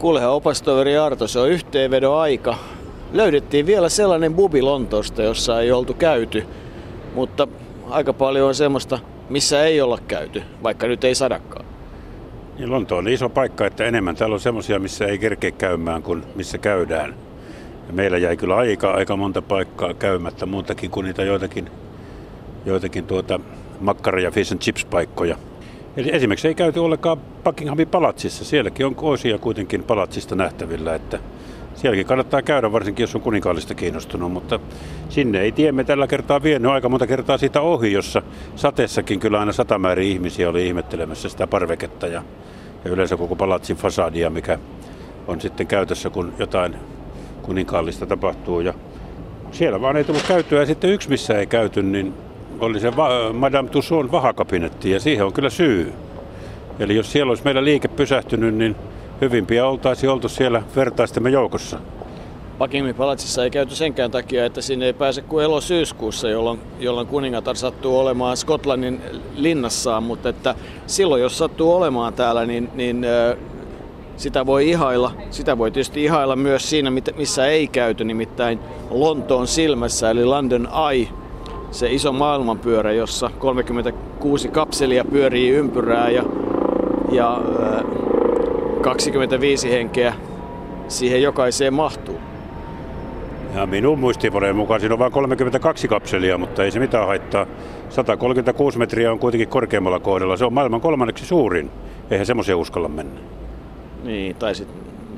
Kuulehan opastoveri Arto, se on yhteenvedon aika. Löydettiin vielä sellainen bubi Lontoosta, jossa ei oltu käyty, mutta aika paljon on semmoista, missä ei olla käyty, vaikka nyt ei sadakaan. Niin Lonto on iso paikka, että enemmän täällä on semmoisia, missä ei kerkeä käymään kuin missä käydään. Ja meillä jäi kyllä aika, aika monta paikkaa käymättä, muutakin kuin niitä joitakin, joitakin tuota makkara- ja fish and chips paikkoja. Eli esimerkiksi ei käyty ollenkaan Buckinghamin palatsissa. Sielläkin on osia kuitenkin palatsista nähtävillä, että sielläkin kannattaa käydä, varsinkin jos on kuninkaallista kiinnostunut, mutta sinne ei tiemme tällä kertaa vienyt aika monta kertaa siitä ohi, jossa sateessakin kyllä aina satamäärin ihmisiä oli ihmettelemässä sitä parveketta ja, ja yleensä koko palatsin fasadia, mikä on sitten käytössä, kun jotain kuninkaallista tapahtuu. Ja siellä vaan ei tullut käytyä ja sitten yksi, missä ei käyty, niin oli se Madame Tussauds vahakabinetti ja siihen on kyllä syy. Eli jos siellä olisi meillä liike pysähtynyt, niin hyvin pian oltaisiin oltu siellä vertaistemme joukossa. Buckinghamin palatsissa ei käyty senkään takia, että sinne ei pääse kuin elo-syyskuussa, jolloin, jolloin kuningatar sattuu olemaan Skotlannin linnassaan, mutta että silloin jos sattuu olemaan täällä, niin, niin sitä voi ihailla. Sitä voi tietysti ihailla myös siinä, missä ei käyty, nimittäin Lontoon silmässä, eli London Eye, se iso maailmanpyörä, jossa 36 kapselia pyörii ympyrää ja, ja 25 henkeä siihen jokaiseen mahtuu. Ja minun muistiinpanojen mukaan siinä on vain 32 kapselia, mutta ei se mitään haittaa. 136 metriä on kuitenkin korkeammalla kohdalla. Se on maailman kolmanneksi suurin. Eihän semmoisia uskalla mennä. Niin, tai sit,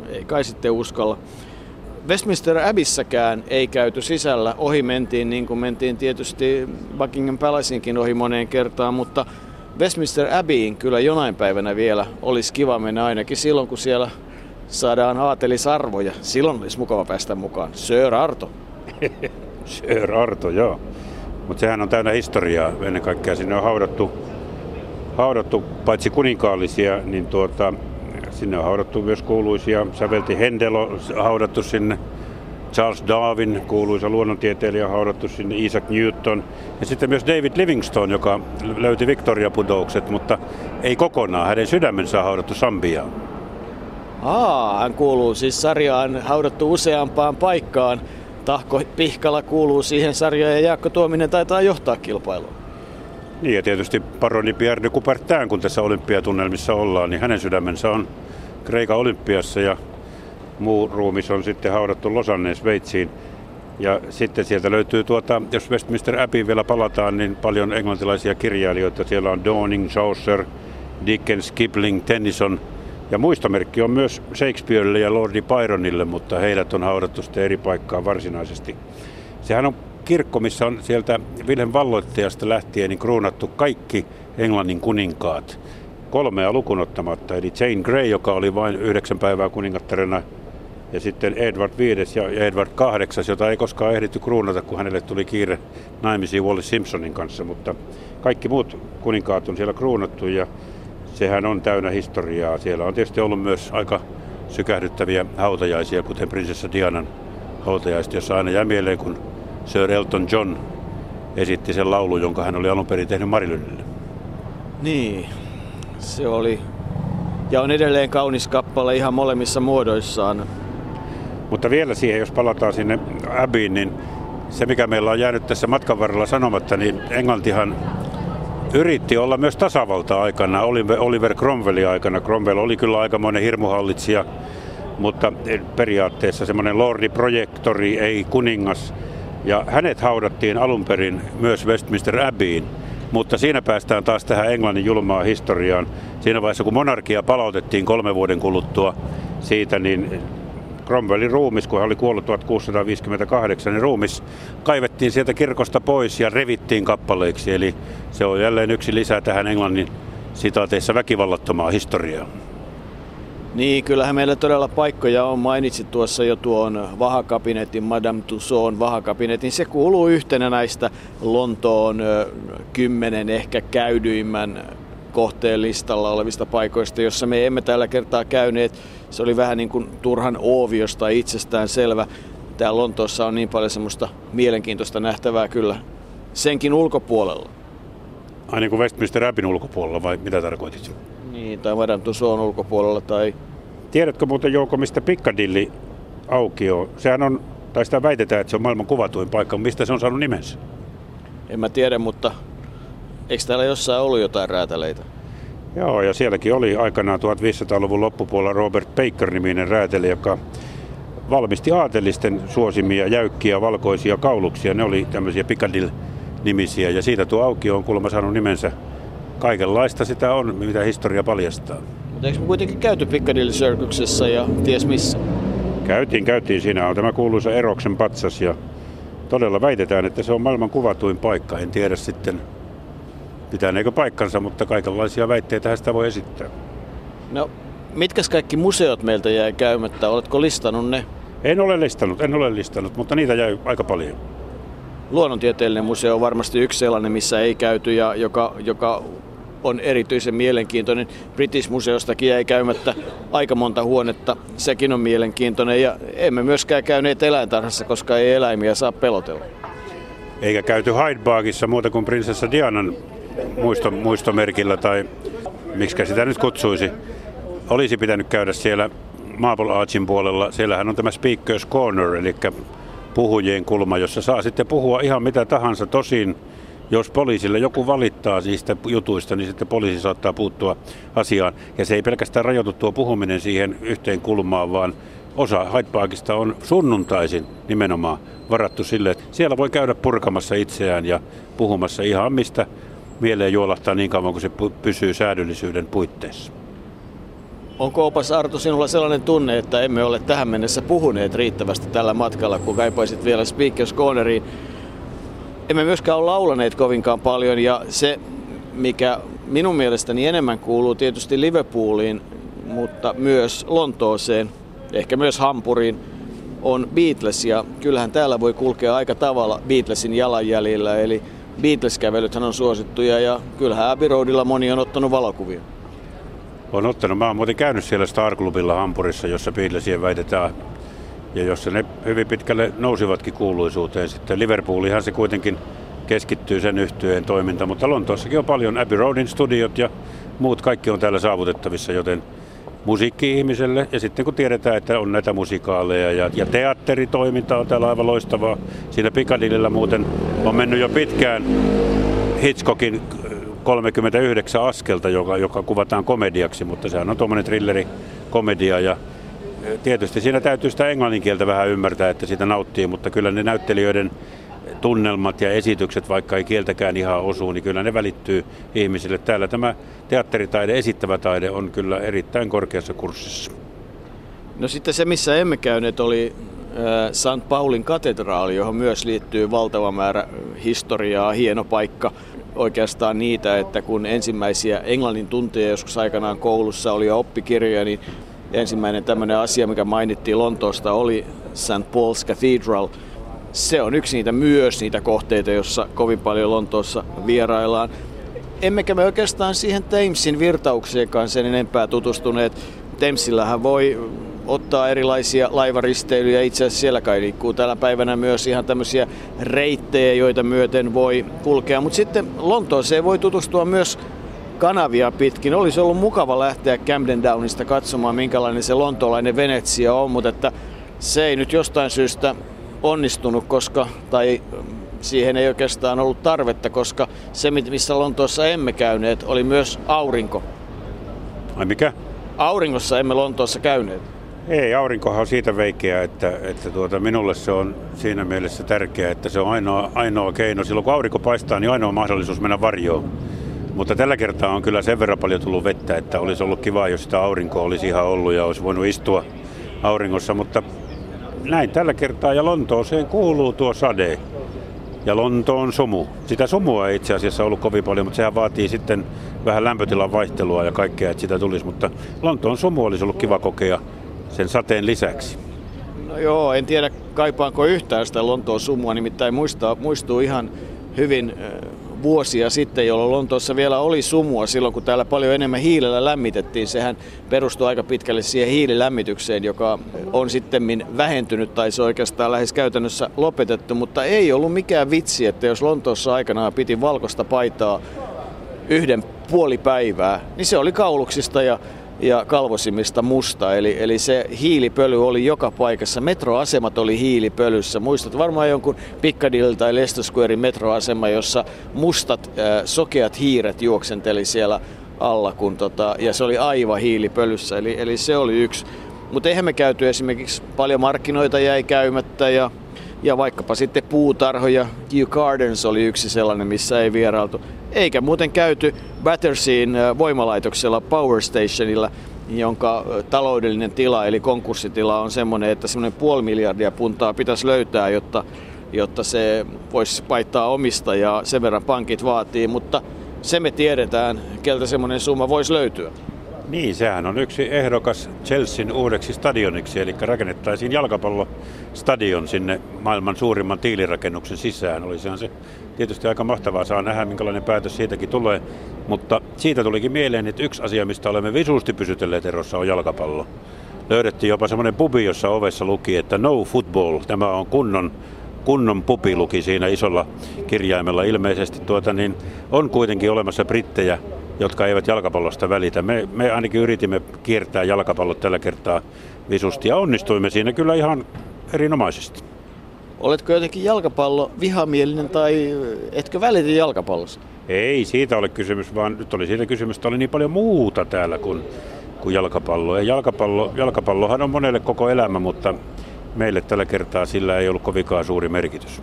ei kai sitten uskalla. Westminster Abbyssäkään ei käyty sisällä. Ohi mentiin niin kuin mentiin tietysti Buckingham Palaceinkin ohi moneen kertaan, mutta Westminster Abbeyin kyllä jonain päivänä vielä olisi kiva mennä ainakin silloin, kun siellä saadaan aatelisarvoja. Silloin olisi mukava päästä mukaan. Sir Arto. Sir Arto, joo. Mutta sehän on täynnä historiaa. Ennen kaikkea sinne on haudattu, haudattu paitsi kuninkaallisia, niin tuota, sinne on haudattu myös kuuluisia. Sävelti Hendel on haudattu sinne. Charles Darwin, kuuluisa luonnontieteilijä, haudattu sinne, Isaac Newton ja sitten myös David Livingstone, joka löyti Victoria-pudoukset, mutta ei kokonaan. Hänen sydämensä on haudattu Sambiaan. Aa, hän kuuluu siis sarjaan haudattu useampaan paikkaan. Tahko Pihkala kuuluu siihen sarjaan ja Jaakko Tuominen taitaa johtaa kilpailua. Niin ja tietysti paroni Pierre de Coubertin, kun tässä olympiatunnelmissa ollaan, niin hänen sydämensä on Kreikan olympiassa ja muu ruumis on sitten haudattu Losanneen Sveitsiin. Ja sitten sieltä löytyy, tuota, jos Westminster Abbey vielä palataan, niin paljon englantilaisia kirjailijoita. Siellä on Downing, Chaucer, Dickens, Kipling, Tennyson. Ja muistomerkki on myös Shakespearelle ja Lordi Byronille, mutta heidät on haudattu sitten eri paikkaan varsinaisesti. Sehän on kirkko, missä on sieltä Wilhelm Valloittajasta lähtien niin kruunattu kaikki Englannin kuninkaat kolmea lukunottamatta, eli Jane Grey, joka oli vain yhdeksän päivää kuningattarena ja sitten Edward V ja Edward VIII, jota ei koskaan ehditty kruunata, kun hänelle tuli kiire naimisiin Wallis Simpsonin kanssa, mutta kaikki muut kuninkaat on siellä kruunattu ja sehän on täynnä historiaa. Siellä on tietysti ollut myös aika sykähdyttäviä hautajaisia, kuten prinsessa Dianan hautajaiset, jossa aina jää mieleen, kun Sir Elton John esitti sen laulu, jonka hän oli alun perin tehnyt Marilynille. Niin, se oli ja on edelleen kaunis kappale ihan molemmissa muodoissaan. Mutta vielä siihen, jos palataan sinne Abbeyin, niin se mikä meillä on jäänyt tässä matkan varrella sanomatta, niin Englantihan yritti olla myös tasavalta aikana, Oliver Cromwellin aikana. Cromwell oli kyllä aikamoinen hirmuhallitsija, mutta periaatteessa semmoinen lordi-projektori, ei kuningas. Ja hänet haudattiin alun perin myös Westminster Abbeyin, mutta siinä päästään taas tähän Englannin julmaan historiaan. Siinä vaiheessa, kun monarkia palautettiin kolme vuoden kuluttua siitä, niin Cromwellin ruumis, kun hän oli kuollut 1658, niin ruumis kaivettiin sieltä kirkosta pois ja revittiin kappaleiksi. Eli se on jälleen yksi lisää tähän Englannin sitaateissa väkivallattomaa historiaa. Niin, kyllähän meillä todella paikkoja on. Mainitsit tuossa jo tuon vahakabinetin, Madame Tussauds vahakabinetin. Se kuuluu yhtenä näistä Lontoon kymmenen ehkä käydyimmän kohteen listalla olevista paikoista, jossa me emme tällä kertaa käyneet. Se oli vähän niin kuin turhan ooviosta itsestään selvä. Täällä Lontoossa on niin paljon semmoista mielenkiintoista nähtävää kyllä senkin ulkopuolella. Ai niin kuin Westminster Abbeyn ulkopuolella vai mitä tarkoitit? Niin, tai Madame Tussauds ulkopuolella tai Tiedätkö muuten Jouko, mistä Piccadilly aukio? Sehän on, tai sitä väitetään, että se on maailman kuvatuin paikka. Mistä se on saanut nimensä? En mä tiedä, mutta eikö täällä jossain ollut jotain räätäleitä? Joo, ja sielläkin oli aikanaan 1500-luvun loppupuolella Robert Baker-niminen rääteli, joka valmisti aatelisten suosimia jäykkiä valkoisia kauluksia. Ne oli tämmöisiä Piccadilly-nimisiä ja siitä tuo aukio on kuulemma saanut nimensä. Kaikenlaista sitä on, mitä historia paljastaa. Mutta eikö me kuitenkin käyty Piccadilly Circuksessa ja ties missä? Käytiin, käytiin. Siinä on tämä kuuluisa Eroksen patsas ja todella väitetään, että se on maailman kuvatuin paikka. En tiedä sitten pitäneekö paikkansa, mutta kaikenlaisia väitteitä sitä voi esittää. No, mitkä kaikki museot meiltä jäi käymättä? Oletko listannut ne? En ole listannut, en ole listannut, mutta niitä jäi aika paljon. Luonnontieteellinen museo on varmasti yksi sellainen, missä ei käyty ja joka, joka on erityisen mielenkiintoinen. British-museostakin jäi käymättä aika monta huonetta, sekin on mielenkiintoinen. Ja emme myöskään käyneet eläintarhassa, koska ei eläimiä saa pelotella. Eikä käyty Hyde muuta kuin prinsessa Dianan muisto, muistomerkillä tai miksi sitä nyt kutsuisi. Olisi pitänyt käydä siellä Marble Archin puolella. Siellähän on tämä Speakers Corner, eli puhujien kulma, jossa saa sitten puhua ihan mitä tahansa. Tosin jos poliisille joku valittaa niistä jutuista, niin sitten poliisi saattaa puuttua asiaan. Ja se ei pelkästään rajoitu tuo puhuminen siihen yhteen kulmaan, vaan osa Hyde Parkista on sunnuntaisin nimenomaan varattu sille, että siellä voi käydä purkamassa itseään ja puhumassa ihan mistä mieleen juolahtaa niin kauan kuin se pysyy säädöllisyyden puitteissa. Onko opas Arto sinulla sellainen tunne, että emme ole tähän mennessä puhuneet riittävästi tällä matkalla, kun kaipaisit vielä Speakers Corneriin? Emme myöskään ole laulaneet kovinkaan paljon ja se, mikä minun mielestäni enemmän kuuluu tietysti Liverpooliin, mutta myös Lontooseen, ehkä myös Hampuriin, on Beatles ja kyllähän täällä voi kulkea aika tavalla Beatlesin jalanjäljillä, eli Beatles-kävelythän on suosittuja ja kyllähän Abbey Roadilla moni on ottanut valokuvia. On ottanut. Mä oon muuten käynyt siellä Star Clubilla Hampurissa, jossa Beatlesien väitetään ja jossa ne hyvin pitkälle nousivatkin kuuluisuuteen. Sitten Liverpoolihan se kuitenkin keskittyy sen yhtyeen toiminta, mutta Lontoossakin on paljon Abbey Roadin studiot ja muut kaikki on täällä saavutettavissa, joten musiikki-ihmiselle. Ja sitten kun tiedetään, että on näitä musikaaleja ja, ja teatteritoiminta on täällä aivan loistavaa. Siinä Piccadillyllä muuten on mennyt jo pitkään Hitchcockin 39 askelta, joka, joka kuvataan komediaksi, mutta sehän on tuommoinen thrilleri komedia ja e, tietysti siinä täytyy sitä englannin kieltä vähän ymmärtää, että siitä nauttii, mutta kyllä ne näyttelijöiden tunnelmat ja esitykset, vaikka ei kieltäkään ihan osu, niin kyllä ne välittyy ihmisille. Täällä tämä teatteritaide, esittävä taide on kyllä erittäin korkeassa kurssissa. No sitten se, missä emme käyneet, oli St. Paulin katedraali, johon myös liittyy valtava määrä historiaa, hieno paikka. Oikeastaan niitä, että kun ensimmäisiä englannin tunteja joskus aikanaan koulussa oli jo oppikirjoja, niin ensimmäinen tämmöinen asia, mikä mainittiin Lontoosta, oli St. Paul's Cathedral – se on yksi niitä myös niitä kohteita, jossa kovin paljon Lontoossa vieraillaan. Emmekä me oikeastaan siihen Thamesin virtaukseenkaan sen enempää tutustuneet. Thamesillähän voi ottaa erilaisia laivaristeilyjä. Itse asiassa siellä kai liikkuu tänä päivänä myös ihan tämmöisiä reittejä, joita myöten voi kulkea. Mutta sitten Lontooseen voi tutustua myös kanavia pitkin. Olisi ollut mukava lähteä Camden Downista katsomaan, minkälainen se lontoolainen Venetsia on, mutta että se ei nyt jostain syystä onnistunut, koska, tai siihen ei oikeastaan ollut tarvetta, koska se, missä Lontoossa emme käyneet, oli myös aurinko. Ai mikä? Auringossa emme Lontoossa käyneet. Ei, aurinkohan on siitä veikeä, että, että tuota, minulle se on siinä mielessä tärkeää, että se on ainoa, ainoa keino. Silloin kun aurinko paistaa, niin ainoa mahdollisuus mennä varjoon. Mutta tällä kertaa on kyllä sen verran paljon tullut vettä, että olisi ollut kiva, jos sitä aurinkoa olisi ihan ollut ja olisi voinut istua auringossa. Mutta näin tällä kertaa ja Lontooseen kuuluu tuo sade ja Lontoon sumu. Sitä sumua ei itse asiassa ollut kovin paljon, mutta sehän vaatii sitten vähän lämpötilan vaihtelua ja kaikkea, että sitä tulisi. Mutta Lontoon sumu olisi ollut kiva kokea sen sateen lisäksi. No joo, en tiedä kaipaanko yhtään sitä Lontoon sumua, nimittäin muistaa, muistuu ihan hyvin vuosia sitten, jolloin Lontoossa vielä oli sumua silloin, kun täällä paljon enemmän hiilellä lämmitettiin. Sehän perustui aika pitkälle siihen hiililämmitykseen, joka on sitten vähentynyt tai se oikeastaan lähes käytännössä lopetettu, mutta ei ollut mikään vitsi, että jos Lontoossa aikanaan piti valkoista paitaa yhden puoli päivää, niin se oli kauluksista ja ja kalvosimista musta. Eli, eli se hiilipöly oli joka paikassa. Metroasemat oli hiilipölyssä. Muistat varmaan jonkun Piccadilly tai Leicester Squarein metroasema, jossa mustat äh, sokeat hiiret juoksenteli siellä alla, kun tota, ja se oli aivan hiilipölyssä. Eli, eli se oli yksi. Mutta eihän me käyty esimerkiksi paljon markkinoita jäi käymättä ja ja vaikkapa sitten puutarhoja, Kew Gardens oli yksi sellainen, missä ei vierailtu. Eikä muuten käyty Battersean voimalaitoksella Power Stationilla, jonka taloudellinen tila eli konkurssitila on semmoinen, että semmoinen puoli miljardia puntaa pitäisi löytää, jotta, jotta se voisi paittaa omistajaa. Sen verran pankit vaatii, mutta se me tiedetään, keltä semmoinen summa voisi löytyä. Niin, sehän on yksi ehdokas Chelsean uudeksi stadioniksi, eli rakennettaisiin jalkapallostadion sinne maailman suurimman tiilirakennuksen sisään. Olisihan se tietysti aika mahtavaa, saa nähdä minkälainen päätös siitäkin tulee. Mutta siitä tulikin mieleen, että yksi asia, mistä olemme visuusti pysytelleet erossa, on jalkapallo. Löydettiin jopa semmoinen pubi, jossa ovessa luki, että no football, tämä on kunnon kunnon pupi luki siinä isolla kirjaimella. Ilmeisesti tuota, niin on kuitenkin olemassa brittejä, jotka eivät jalkapallosta välitä. Me, me ainakin yritimme kiertää jalkapallot tällä kertaa visusti ja onnistuimme siinä kyllä ihan erinomaisesti. Oletko jotenkin jalkapallo vihamielinen tai etkö välitä jalkapallosta? Ei siitä ole kysymys, vaan nyt oli siitä kysymys, että oli niin paljon muuta täällä kuin, kuin jalkapallo. Ja jalkapallo. Jalkapallohan on monelle koko elämä, mutta meille tällä kertaa sillä ei ollut kovinkaan suuri merkitys.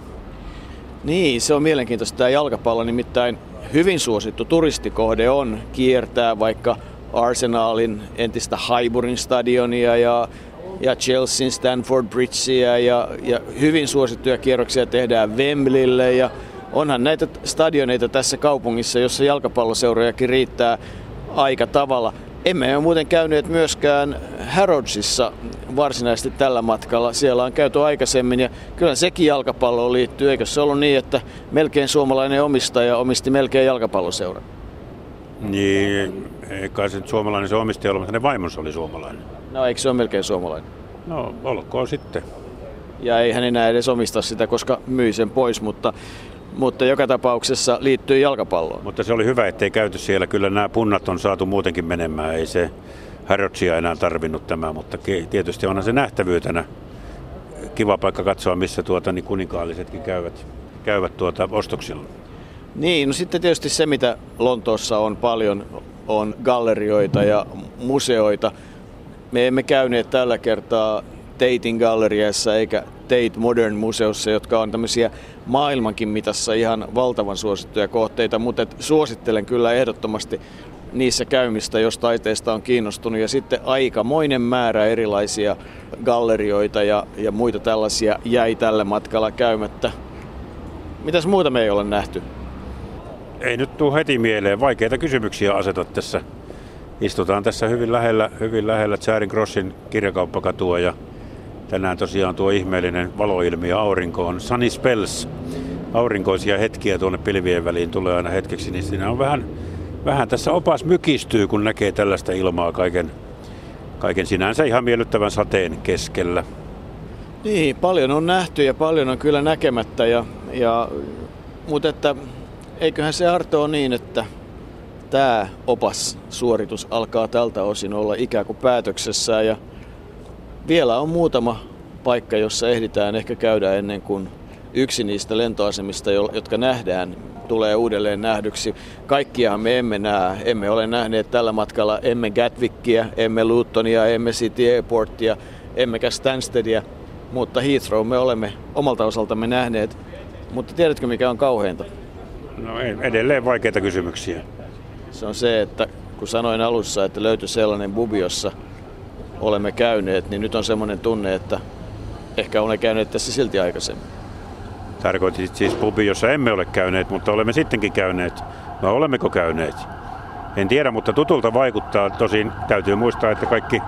Niin, se on mielenkiintoista tämä jalkapallo, nimittäin hyvin suosittu turistikohde on kiertää vaikka Arsenalin entistä Highburin stadionia ja, ja Chelsean Stanford Bridgea ja, ja hyvin suosittuja kierroksia tehdään Wembleylle ja onhan näitä stadioneita tässä kaupungissa, jossa jalkapalloseurojakin riittää aika tavalla. Emme ole muuten käyneet myöskään Harrodsissa varsinaisesti tällä matkalla. Siellä on käyty aikaisemmin ja kyllä sekin jalkapalloon liittyy. Eikö se ollut niin, että melkein suomalainen omistaja omisti melkein jalkapalloseuran? Niin, ei kai se suomalainen se omistaja ollut, mutta hänen vaimonsa oli suomalainen. No eikö se ole melkein suomalainen? No, olkoon sitten. Ja ei hän enää edes omista sitä, koska myi sen pois, mutta mutta joka tapauksessa liittyy jalkapalloon. Mutta se oli hyvä, ettei käyty siellä. Kyllä nämä punnat on saatu muutenkin menemään. Ei se Harrodsia enää tarvinnut tämä, mutta tietysti onhan se nähtävyytenä kiva paikka katsoa, missä tuota, niin kuninkaallisetkin käyvät, käyvät tuota ostoksilla. Niin, no sitten tietysti se, mitä Lontoossa on paljon, on gallerioita ja museoita. Me emme käyneet tällä kertaa Teitin galleriassa eikä Tate Modern Museossa, jotka on tämmöisiä maailmankin mitassa ihan valtavan suosittuja kohteita, mutta suosittelen kyllä ehdottomasti niissä käymistä, jos taiteesta on kiinnostunut. Ja sitten aikamoinen määrä erilaisia gallerioita ja, ja muita tällaisia jäi tällä matkalla käymättä. Mitäs muuta me ei ole nähty? Ei nyt tule heti mieleen. Vaikeita kysymyksiä asetat tässä. Istutaan tässä hyvin lähellä, hyvin lähellä Charing Crossin kirjakauppakatua ja tänään tosiaan tuo ihmeellinen valoilmiö aurinko on sunny spells. Aurinkoisia hetkiä tuonne pilvien väliin tulee aina hetkeksi, niin siinä on vähän vähän tässä opas mykistyy, kun näkee tällaista ilmaa kaiken, kaiken sinänsä ihan miellyttävän sateen keskellä. Niin, paljon on nähty ja paljon on kyllä näkemättä. Ja, ja, mutta että eiköhän se Arto on niin, että tämä opas-suoritus alkaa tältä osin olla ikään kuin päätöksessä. Ja vielä on muutama paikka, jossa ehditään ehkä käydä ennen kuin yksi niistä lentoasemista, jotka nähdään, tulee uudelleen nähdyksi. Kaikkiahan me emme näe. Emme ole nähneet tällä matkalla emme Gatwickia, emme Lutonia, emme City Airportia, emmekä Stanstedia, mutta Heathrow me olemme omalta osaltamme nähneet. Mutta tiedätkö mikä on kauheinta? No edelleen vaikeita kysymyksiä. Se on se, että kun sanoin alussa, että löytyi sellainen bubi, jossa olemme käyneet, niin nyt on semmoinen tunne, että ehkä olen käynyt tässä silti aikaisemmin. Tarkoitit siis pubi, jossa emme ole käyneet, mutta olemme sittenkin käyneet. No olemmeko käyneet? En tiedä, mutta tutulta vaikuttaa. Tosin täytyy muistaa, että kaikki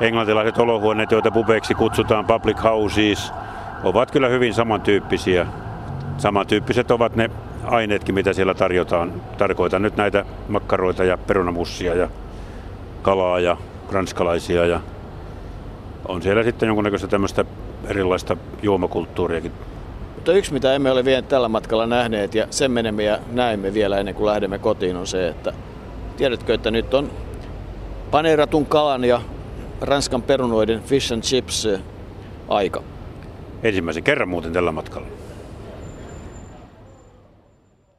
englantilaiset olohuoneet, joita pubeiksi kutsutaan public houses, ovat kyllä hyvin samantyyppisiä. Samantyyppiset ovat ne aineetkin, mitä siellä tarjotaan. Tarkoitan nyt näitä makkaroita ja perunamussia ja kalaa ja ranskalaisia ja on siellä sitten jonkunnäköistä tämmöistä erilaista juomakulttuuriakin mutta yksi, mitä emme ole vielä tällä matkalla nähneet ja sen menemme ja näemme vielä ennen kuin lähdemme kotiin, on se, että tiedätkö, että nyt on paneeratun kalan ja ranskan perunoiden fish and chips aika. Ensimmäisen kerran muuten tällä matkalla.